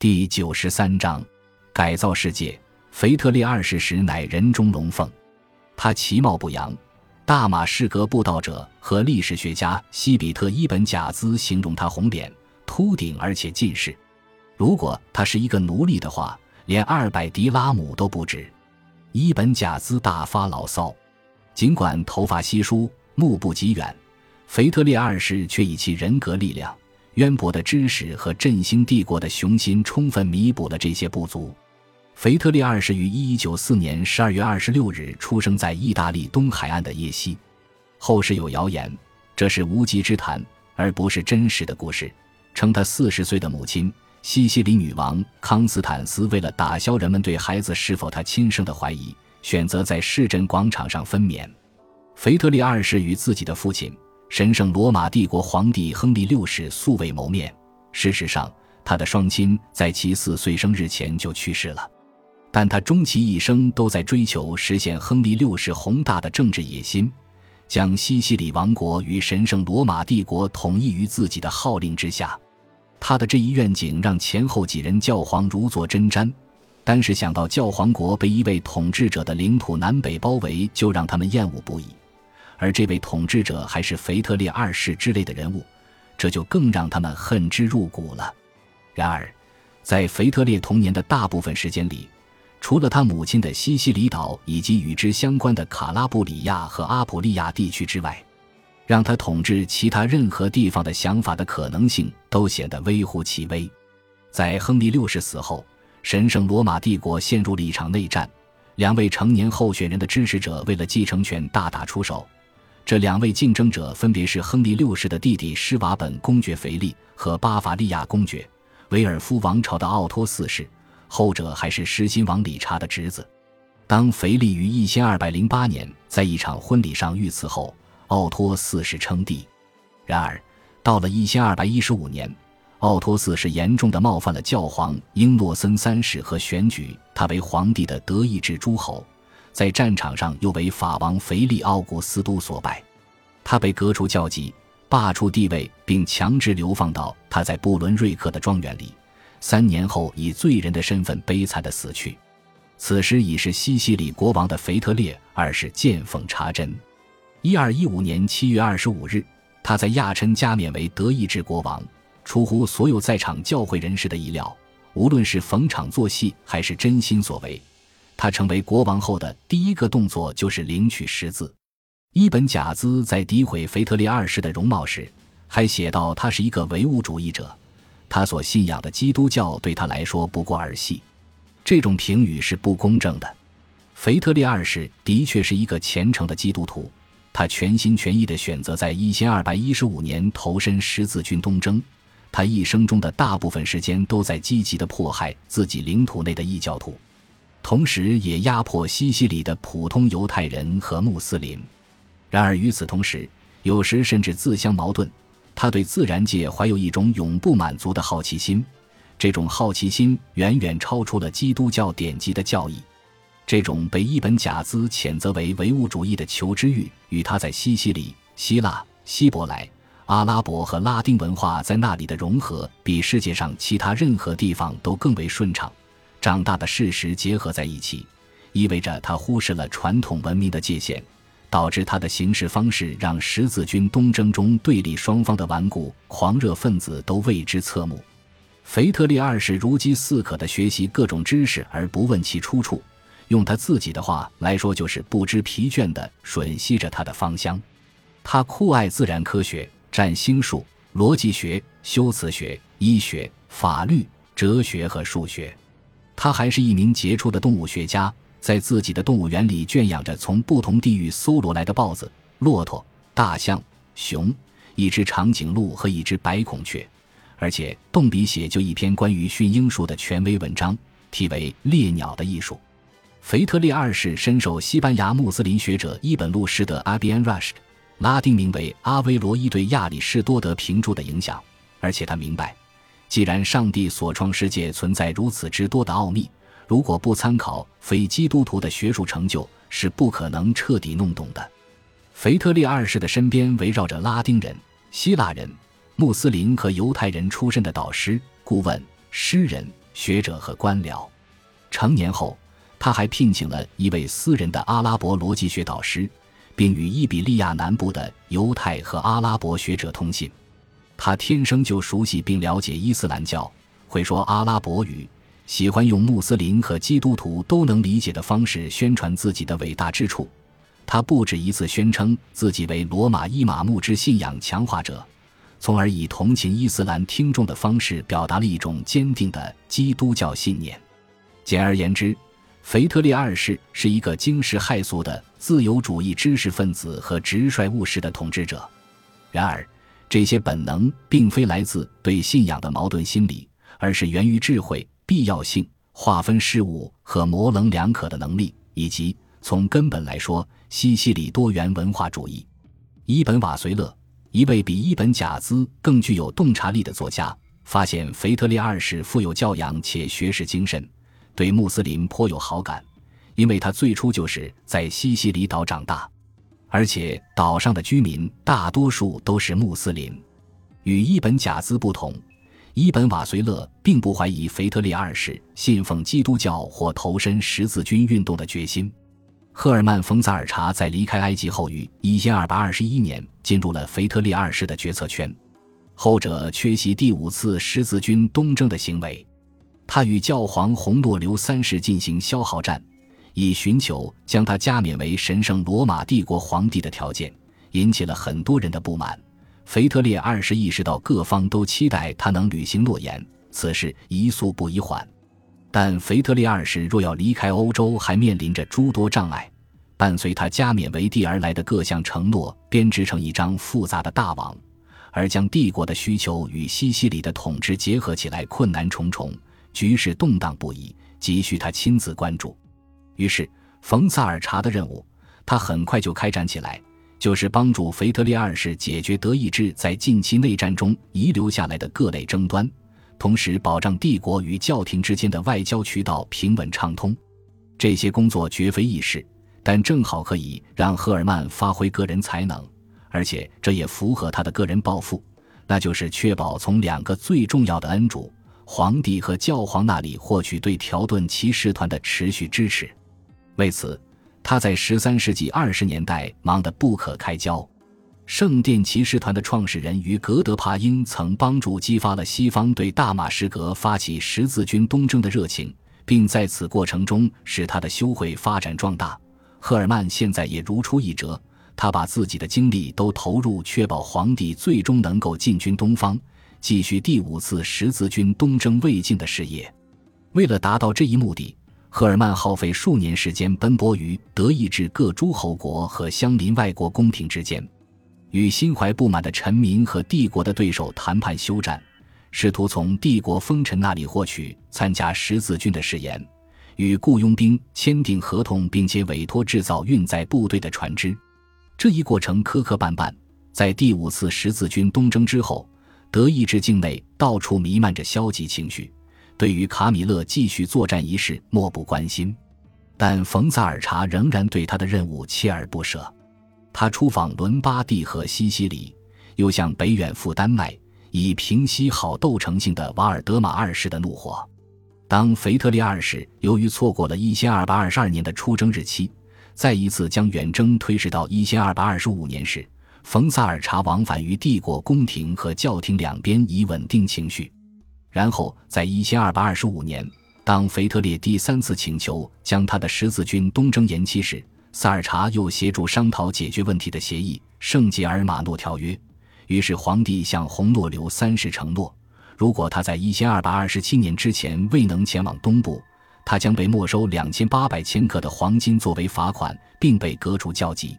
第九十三章，改造世界。腓特烈二世时乃人中龙凤，他其貌不扬。大马士革布道者和历史学家西比特伊本贾兹形容他红脸、秃顶，而且近视。如果他是一个奴隶的话，连二百迪拉姆都不止。伊本贾兹大发牢骚，尽管头发稀疏、目不及远，腓特烈二世却以其人格力量。渊博的知识和振兴帝国的雄心，充分弥补了这些不足。腓特烈二世于一一九四年十二月二十六日出生在意大利东海岸的叶西。后世有谣言，这是无稽之谈，而不是真实的故事。称他四十岁的母亲西西里女王康斯坦斯，为了打消人们对孩子是否他亲生的怀疑，选择在市镇广场上分娩。腓特烈二世与自己的父亲。神圣罗马帝国皇帝亨利六世素未谋面。事实上，他的双亲在其四岁生日前就去世了。但他终其一生都在追求实现亨利六世宏大的政治野心，将西西里王国与神圣罗马帝国统一于自己的号令之下。他的这一愿景让前后几任教皇如坐针毡，单是想到教皇国被一位统治者的领土南北包围，就让他们厌恶不已。而这位统治者还是腓特烈二世之类的人物，这就更让他们恨之入骨了。然而，在腓特烈童年的大部分时间里，除了他母亲的西西里岛以及与之相关的卡拉布里亚和阿普利亚地区之外，让他统治其他任何地方的想法的可能性都显得微乎其微。在亨利六世死后，神圣罗马帝国陷入了一场内战，两位成年候选人的支持者为了继承权大打出手。这两位竞争者分别是亨利六世的弟弟施瓦本公爵腓力和巴伐利亚公爵维尔夫王朝的奥托四世，后者还是狮心王理查的侄子。当腓力于一千二百零八年在一场婚礼上遇刺后，奥托四世称帝。然而，到了一千二百一十五年，奥托四世严重的冒犯了教皇英诺森三世和选举他为皇帝的德意志诸侯。在战场上又为法王腓力奥古斯都所败，他被革除教籍，罢黜地位，并强制流放到他在布伦瑞克的庄园里。三年后，以罪人的身份悲惨的死去。此时已是西西里国王的腓特烈二世见缝插针。一二一五年七月二十五日，他在亚琛加冕为德意志国王。出乎所有在场教会人士的意料，无论是逢场作戏还是真心所为。他成为国王后的第一个动作就是领取识字。伊本贾兹在诋毁腓特烈二世的容貌时，还写道他是一个唯物主义者，他所信仰的基督教对他来说不过儿戏。这种评语是不公正的。腓特烈二世的确是一个虔诚的基督徒，他全心全意地选择在一千二百一十五年投身十字军东征，他一生中的大部分时间都在积极地迫害自己领土内的异教徒。同时，也压迫西西里的普通犹太人和穆斯林。然而，与此同时，有时甚至自相矛盾。他对自然界怀有一种永不满足的好奇心，这种好奇心远远超出了基督教典籍的教义。这种被伊本贾兹谴责为唯物主义的求知欲，与他在西西里、希腊、希伯来、阿拉伯和拉丁文化在那里的融合，比世界上其他任何地方都更为顺畅。长大的事实结合在一起，意味着他忽视了传统文明的界限，导致他的行事方式让十字军东征中对立双方的顽固狂热分子都为之侧目。腓特烈二世如饥似渴地学习各种知识而不问其出处，用他自己的话来说，就是不知疲倦地吮吸着他的芳香。他酷爱自然科学、占星术、逻辑学、修辞学、医学、法律、哲学和数学。他还是一名杰出的动物学家，在自己的动物园里圈养着从不同地域搜罗来的豹子、骆驼、大象、熊、一只长颈鹿和一只白孔雀，而且动笔写就一篇关于驯鹰术的权威文章，题为《猎鸟的艺术》。腓特烈二世深受西班牙穆斯林学者伊本·路什的 Abian Rush，拉丁名为阿威罗伊对亚里士多德评注的影响，而且他明白。既然上帝所创世界存在如此之多的奥秘，如果不参考非基督徒的学术成就，是不可能彻底弄懂的。腓特烈二世的身边围绕着拉丁人、希腊人、穆斯林和犹太人出身的导师、顾问、诗人、学者和官僚。成年后，他还聘请了一位私人的阿拉伯逻辑学导师，并与伊比利亚南部的犹太和阿拉伯学者通信。他天生就熟悉并了解伊斯兰教，会说阿拉伯语，喜欢用穆斯林和基督徒都能理解的方式宣传自己的伟大之处。他不止一次宣称自己为罗马伊玛目之信仰强化者，从而以同情伊斯兰听众的方式表达了一种坚定的基督教信念。简而言之，腓特烈二世是一个惊世骇俗的自由主义知识分子和直率务实的统治者。然而，这些本能并非来自对信仰的矛盾心理，而是源于智慧、必要性、划分事物和模棱两可的能力，以及从根本来说。西西里多元文化主义，伊本瓦绥勒，一位比伊本贾兹更具有洞察力的作家，发现腓特烈二世富有教养且学识精神，对穆斯林颇有好感，因为他最初就是在西西里岛长大，而且岛上的居民大多数都是穆斯林。与伊本贾兹不同，伊本瓦绥勒并不怀疑腓特烈二世信奉基督教或投身十字军运动的决心。赫尔曼·冯·萨尔查在离开埃及后，于一千二百二十一年进入了腓特烈二世的决策圈。后者缺席第五次十字军东征的行为，他与教皇洪诺留三世进行消耗战，以寻求将他加冕为神圣罗马帝国皇帝的条件，引起了很多人的不满。腓特烈二世意识到各方都期待他能履行诺言，此事宜速不宜缓。但腓特烈二世若要离开欧洲，还面临着诸多障碍。伴随他加冕为帝而来的各项承诺编织成一张复杂的大网，而将帝国的需求与西西里的统治结合起来，困难重重，局势动荡不已，急需他亲自关注。于是，冯萨尔查的任务，他很快就开展起来，就是帮助腓特烈二世解决德意志在近期内战中遗留下来的各类争端。同时，保障帝国与教廷之间的外交渠道平稳畅通，这些工作绝非易事，但正好可以让赫尔曼发挥个人才能，而且这也符合他的个人抱负，那就是确保从两个最重要的恩主——皇帝和教皇那里获取对条顿骑士团的持续支持。为此，他在十三世纪二十年代忙得不可开交。圣殿骑士团的创始人于格德帕因曾帮助激发了西方对大马士革发起十字军东征的热情，并在此过程中使他的修会发展壮大。赫尔曼现在也如出一辙，他把自己的精力都投入确保皇帝最终能够进军东方，继续第五次十字军东征未尽的事业。为了达到这一目的，赫尔曼耗费数年时间奔波于德意志各诸侯国和相邻外国宫廷之间。与心怀不满的臣民和帝国的对手谈判休战，试图从帝国封臣那里获取参加十字军的誓言，与雇佣兵签订合同，并且委托制造运载部队的船只。这一过程磕磕绊绊。在第五次十字军东征之后，德意志境内到处弥漫着消极情绪，对于卡米勒继续作战一事漠不关心。但冯萨尔查仍然对他的任务锲而不舍。他出访伦巴第和西西里，又向北远赴丹麦，以平息好斗成性的瓦尔德马二世的怒火。当腓特烈二世由于错过了一千二百二十二年的出征日期，再一次将远征推迟到一千二百二十五年时，冯萨尔查往返于帝国宫廷和教廷两边，以稳定情绪。然后，在一千二百二十五年，当腓特烈第三次请求将他的十字军东征延期时，萨尔查又协助商讨解决问题的协议《圣吉尔马诺条约》。于是，皇帝向洪诺留三世承诺，如果他在一千二百二十七年之前未能前往东部，他将被没收两千八百千克的黄金作为罚款，并被革除教籍。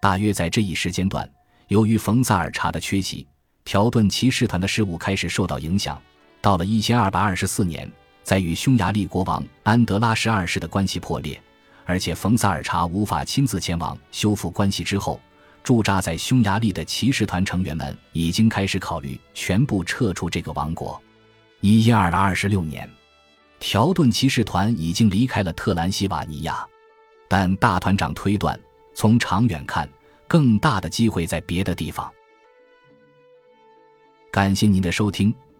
大约在这一时间段，由于冯萨尔查的缺席，条顿骑士团的事务开始受到影响。到了一千二百二十四年，在与匈牙利国王安德拉十二世的关系破裂。而且冯萨尔查无法亲自前往修复关系之后，驻扎在匈牙利的骑士团成员们已经开始考虑全部撤出这个王国。一二二十六年，条顿骑士团已经离开了特兰西瓦尼亚，但大团长推断，从长远看，更大的机会在别的地方。感谢您的收听，